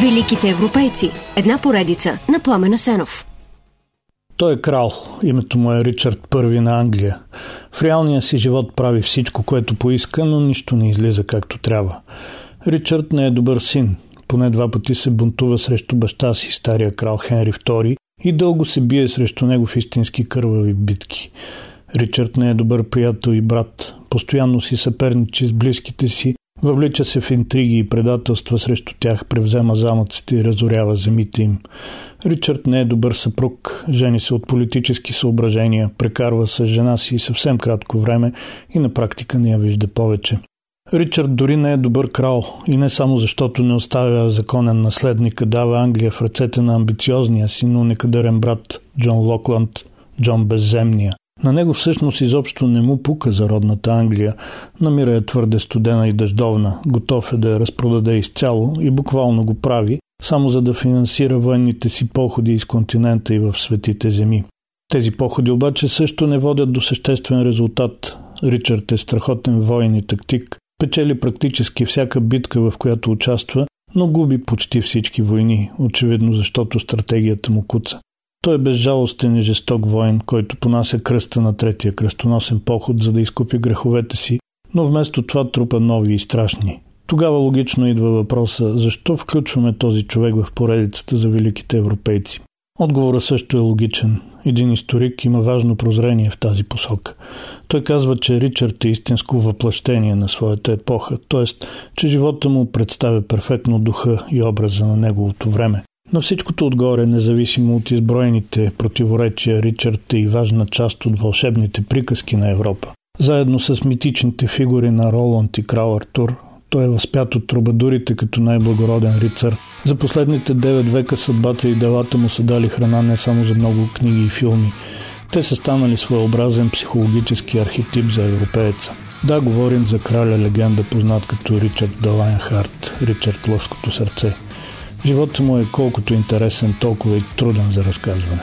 Великите европейци. Една поредица на Пламена Сенов. Той е крал. Името му е Ричард I на Англия. В реалния си живот прави всичко, което поиска, но нищо не излиза както трябва. Ричард не е добър син. Поне два пъти се бунтува срещу баща си, стария крал Хенри II, и дълго се бие срещу него в истински кървави битки. Ричард не е добър приятел и брат. Постоянно си съперничи с близките си Въвлича се в интриги и предателства срещу тях, превзема замъците и разорява земите им. Ричард не е добър съпруг, жени се от политически съображения, прекарва с жена си съвсем кратко време и на практика не я вижда повече. Ричард дори не е добър крал и не само защото не оставя законен наследник, дава Англия в ръцете на амбициозния си, но некадърен брат Джон Локланд, Джон Безземния. На него всъщност изобщо не му пука за родната Англия. Намира я твърде студена и дъждовна, готов е да я разпродаде изцяло и буквално го прави, само за да финансира военните си походи из континента и в светите земи. Тези походи обаче също не водят до съществен резултат. Ричард е страхотен воин и тактик, печели практически всяка битка, в която участва, но губи почти всички войни, очевидно защото стратегията му куца. Той е безжалостен и жесток воин, който понася кръста на третия кръстоносен поход, за да изкупи греховете си, но вместо това трупа нови и страшни. Тогава логично идва въпроса, защо включваме този човек в поредицата за великите европейци. Отговорът също е логичен. Един историк има важно прозрение в тази посока. Той казва, че Ричард е истинско въплъщение на своята епоха, т.е. че живота му представя перфектно духа и образа на неговото време. Но всичкото отгоре, независимо от изброените противоречия, Ричард е и важна част от вълшебните приказки на Европа. Заедно с митичните фигури на Роланд и Крал Артур, той е възпят от трубадурите като най-благороден рицар. За последните 9 века съдбата и делата му са дали храна не само за много книги и филми. Те са станали своеобразен психологически архетип за европееца. Да, говорим за краля легенда, познат като Ричард Далайнхарт, Ричард Лъвското сърце – Животът му е колкото интересен, толкова и труден за разказване.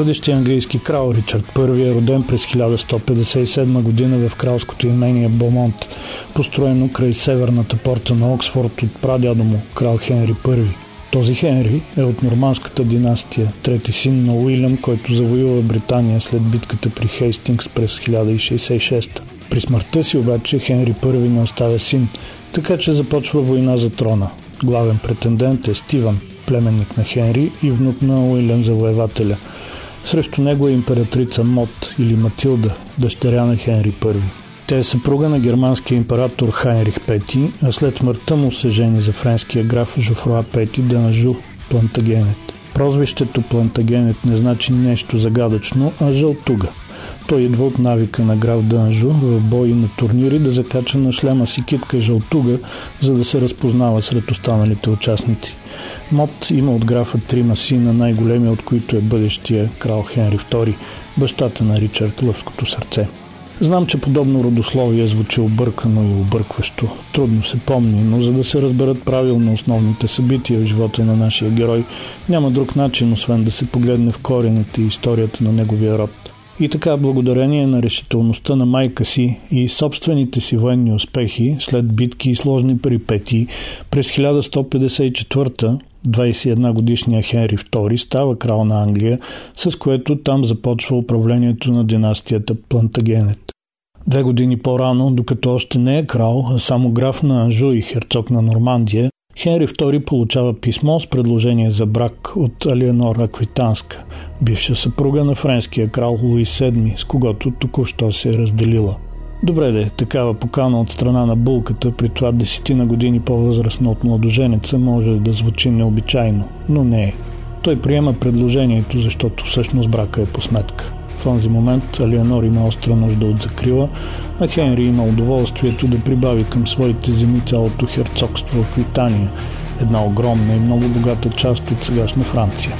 Бъдещия английски крал Ричард I е роден през 1157 година в кралското имение Бомонт, построено край северната порта на Оксфорд от прадядо му, крал Хенри I. Този Хенри е от нормандската династия, трети син на Уилям, който завоюва Британия след битката при Хейстингс през 1066. При смъртта си обаче Хенри I не оставя син, така че започва война за трона. Главен претендент е Стивън, племенник на Хенри и внук на Уилям завоевателя – Срещу него е императрица Мот или Матилда, дъщеря на Хенри I. Тя е съпруга на германския император Хайнрих V, а след смъртта му се жени за френския граф Жофруа V Денажу Плантагенет. Прозвището Плантагенет не значи нещо загадъчно, а жълтуга – той идва от навика на граф Данжу в бои на турнири да закача на шлема си китка жълтуга, за да се разпознава сред останалите участници. Мот има от графа трима сина, най-големия от които е бъдещия крал Хенри II, бащата на Ричард Лъвското сърце. Знам, че подобно родословие звучи объркано и объркващо. Трудно се помни, но за да се разберат правилно основните събития в живота на нашия герой, няма друг начин, освен да се погледне в корените и историята на неговия род. И така, благодарение на решителността на майка си и собствените си военни успехи, след битки и сложни перипетии, през 1154 21 годишния Хенри II става крал на Англия, с което там започва управлението на династията Плантагенет. Две години по-рано, докато още не е крал, а само граф на Анжу и херцог на Нормандия, Хенри II получава писмо с предложение за брак от Алиенор Аквитанска, бивша съпруга на френския крал Луи VII, с когото току-що се е разделила. Добре де, такава покана от страна на булката, при това десетина години по-възрастна от младоженеца, може да звучи необичайно, но не е. Той приема предложението, защото всъщност брака е по сметка. В този момент Алианор има остра нужда от закрила, а Хенри има удоволствието да прибави към своите земи цялото херцогство Аквитания, една огромна и много богата част от сегашна Франция.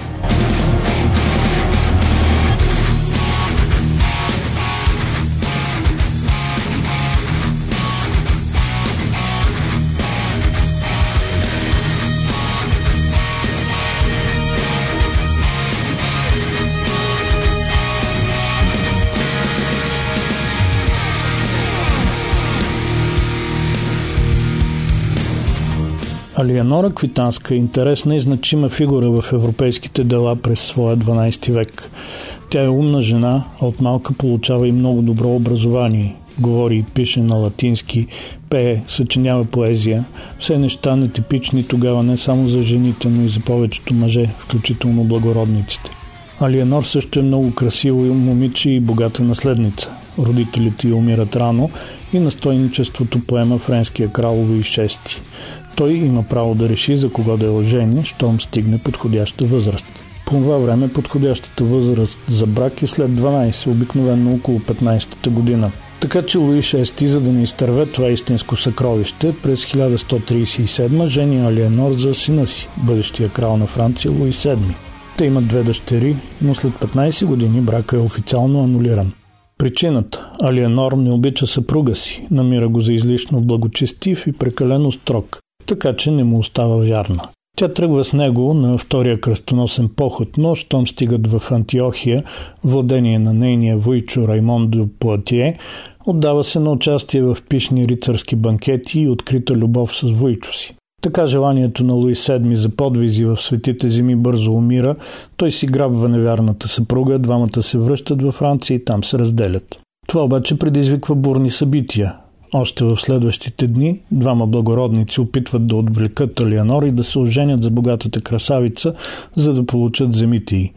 Алиенора Квитанска е интересна и значима фигура в европейските дела през своя 12 век. Тя е умна жена, а от малка получава и много добро образование. Говори и пише на латински, пее, съчинява поезия. Все неща нетипични тогава не само за жените, но и за повечето мъже, включително благородниците. Алиенор също е много красиво и момиче и богата наследница. Родителите й умират рано и настойничеството поема френския крал Луи VI. Той има право да реши за кого да е ожени, щом стигне подходяща възраст. По това време подходящата възраст за брак е след 12, обикновено около 15-та година. Така че Луи VI, за да не изтърве това истинско съкровище, през 1137 жени Алиенор за сина си, бъдещия крал на Франция Луи VII. Те имат две дъщери, но след 15 години брака е официално анулиран. Причината – Алиенор не обича съпруга си, намира го за излишно благочестив и прекалено строг, така че не му остава вярна. Тя тръгва с него на втория кръстоносен поход, но щом стигат в Антиохия, владение на нейния войчо Раймон де Пуатие, отдава се на участие в пишни рицарски банкети и открита любов с войчо си. Така желанието на Луи VII за подвизи в светите земи бързо умира, той си грабва невярната съпруга, двамата се връщат във Франция и там се разделят. Това обаче предизвиква бурни събития. Още в следващите дни двама благородници опитват да отвлекат Алианор и да се оженят за богатата красавица, за да получат земите й.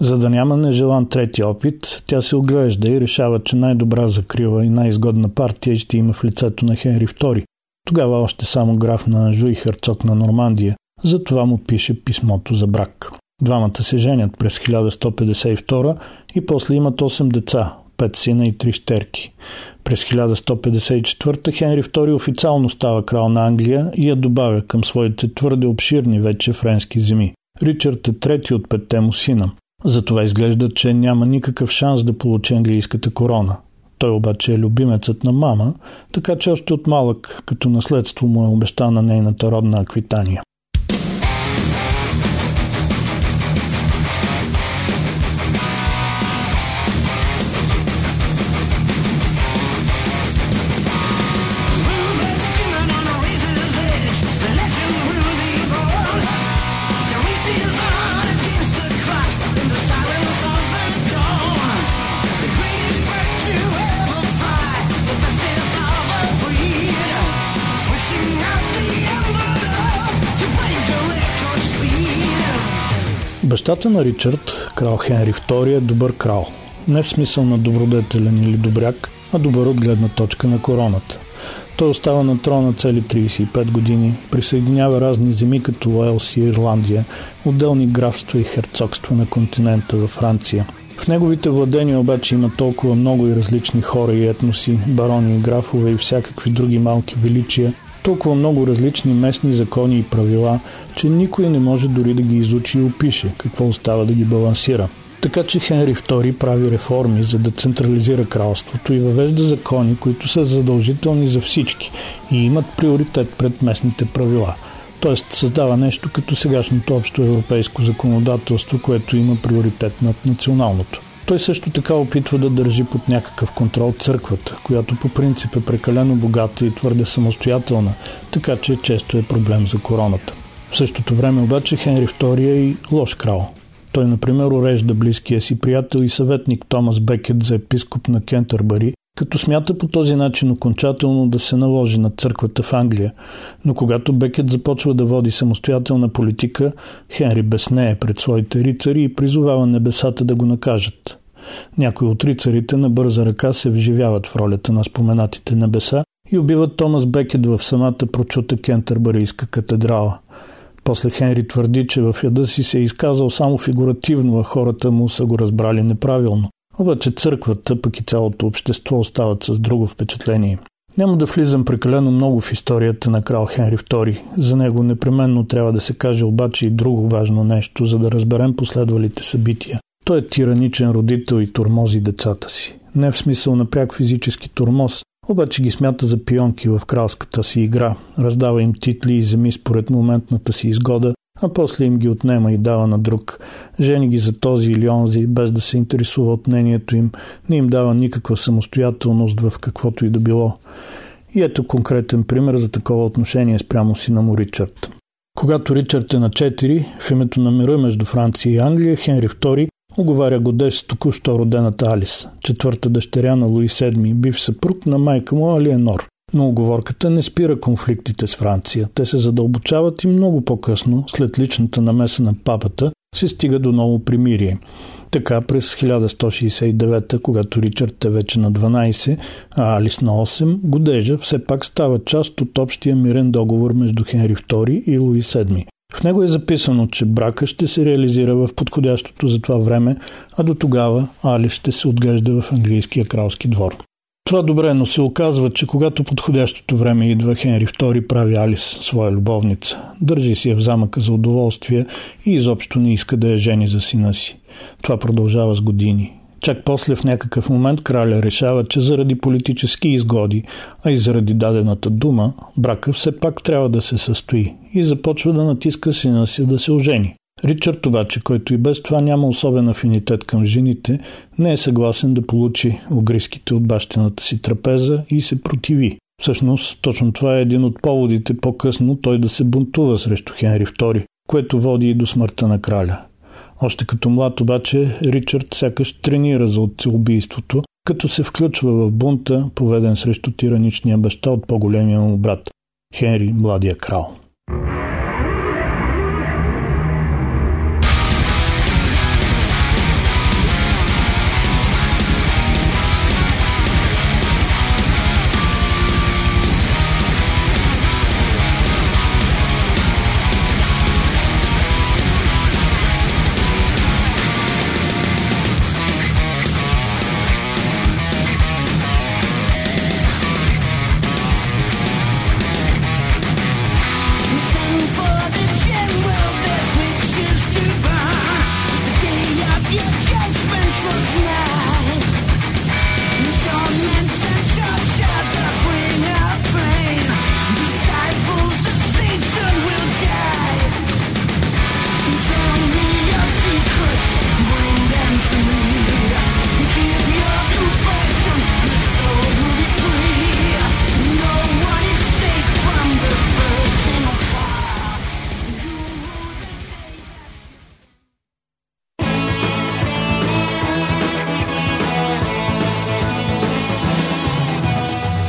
За да няма нежелан трети опит, тя се оглежда и решава, че най-добра закрила и най-изгодна партия ще има в лицето на Хенри II. Тогава още само граф на Анжу и херцог на Нормандия. Затова му пише писмото за брак. Двамата се женят през 1152 и после имат 8 деца, пет сина и три щерки. През 1154 Хенри II официално става крал на Англия и я добавя към своите твърде обширни вече френски земи. Ричард е трети от петте му сина. Затова изглежда, че няма никакъв шанс да получи английската корона. Той обаче е любимецът на мама, така че още от малък като наследство му е обещана нейната родна Аквитания. Бащата на Ричард, крал Хенри II, е добър крал. Не в смисъл на добродетелен или добряк, а добър от гледна точка на короната. Той остава на трона цели 35 години, присъединява разни земи като Уелс и Ирландия, отделни графства и херцогства на континента във Франция. В неговите владения обаче има толкова много и различни хора и етноси, барони и графове и всякакви други малки величия, толкова много различни местни закони и правила, че никой не може дори да ги изучи и опише какво остава да ги балансира. Така че Хенри II прави реформи, за да централизира кралството и въвежда закони, които са задължителни за всички и имат приоритет пред местните правила. Тоест създава нещо като сегашното общо европейско законодателство, което има приоритет над националното. Той също така опитва да държи под някакъв контрол църквата, която по принцип е прекалено богата и твърде самостоятелна, така че често е проблем за короната. В същото време обаче Хенри II е и лош крал. Той, например, урежда близкия си приятел и съветник Томас Бекет за епископ на Кентърбари, като смята по този начин окончателно да се наложи на църквата в Англия. Но когато Бекет започва да води самостоятелна политика, Хенри безнее пред своите рицари и призовава небесата да го накажат. Някои от рицарите на бърза ръка се вживяват в ролята на споменатите небеса и убиват Томас Бекет в самата прочута Кентербарийска катедрала. После Хенри твърди, че в яда си се е изказал само фигуративно, а хората му са го разбрали неправилно. Обаче църквата, пък и цялото общество остават с друго впечатление. Няма да влизам прекалено много в историята на крал Хенри II. За него непременно трябва да се каже обаче и друго важно нещо, за да разберем последвалите събития. Той е тираничен родител и турмози децата си. Не в смисъл на пряк физически турмоз, обаче ги смята за пионки в кралската си игра. Раздава им титли и земи според моментната си изгода, а после им ги отнема и дава на друг. Жени ги за този или онзи, без да се интересува от мнението им, не им дава никаква самостоятелност в каквото и да било. И ето конкретен пример за такова отношение спрямо сина му Ричард. Когато Ричард е на 4, в името на мира между Франция и Англия, Хенри II оговаря годеж с току-що родената Алис, четвърта дъщеря на Луи VII, бив съпруг на майка му Алиенор. Но оговорката не спира конфликтите с Франция. Те се задълбочават и много по-късно, след личната намеса на папата, се стига до ново примирие. Така през 1169, когато Ричард е вече на 12, а Алис на 8, годежа все пак става част от общия мирен договор между Хенри II и Луи VII. В него е записано, че брака ще се реализира в подходящото за това време, а до тогава Алис ще се отглежда в английския кралски двор. Това добре, но се оказва, че когато подходящото време идва, Хенри II прави Алис своя любовница. Държи си я в замъка за удоволствие и изобщо не иска да я жени за сина си. Това продължава с години. Чак после в някакъв момент краля решава, че заради политически изгоди, а и заради дадената дума, брака все пак трябва да се състои и започва да натиска сина си да се ожени. Ричард обаче, който и без това няма особен афинитет към жените, не е съгласен да получи огриските от бащината си трапеза и се противи. Всъщност, точно това е един от поводите по-късно той да се бунтува срещу Хенри II, което води и до смъртта на краля. Още като млад обаче Ричард сякаш тренира за отцелубийството, като се включва в бунта, поведен срещу тираничния баща от по-големия му брат – Хенри, младия крал.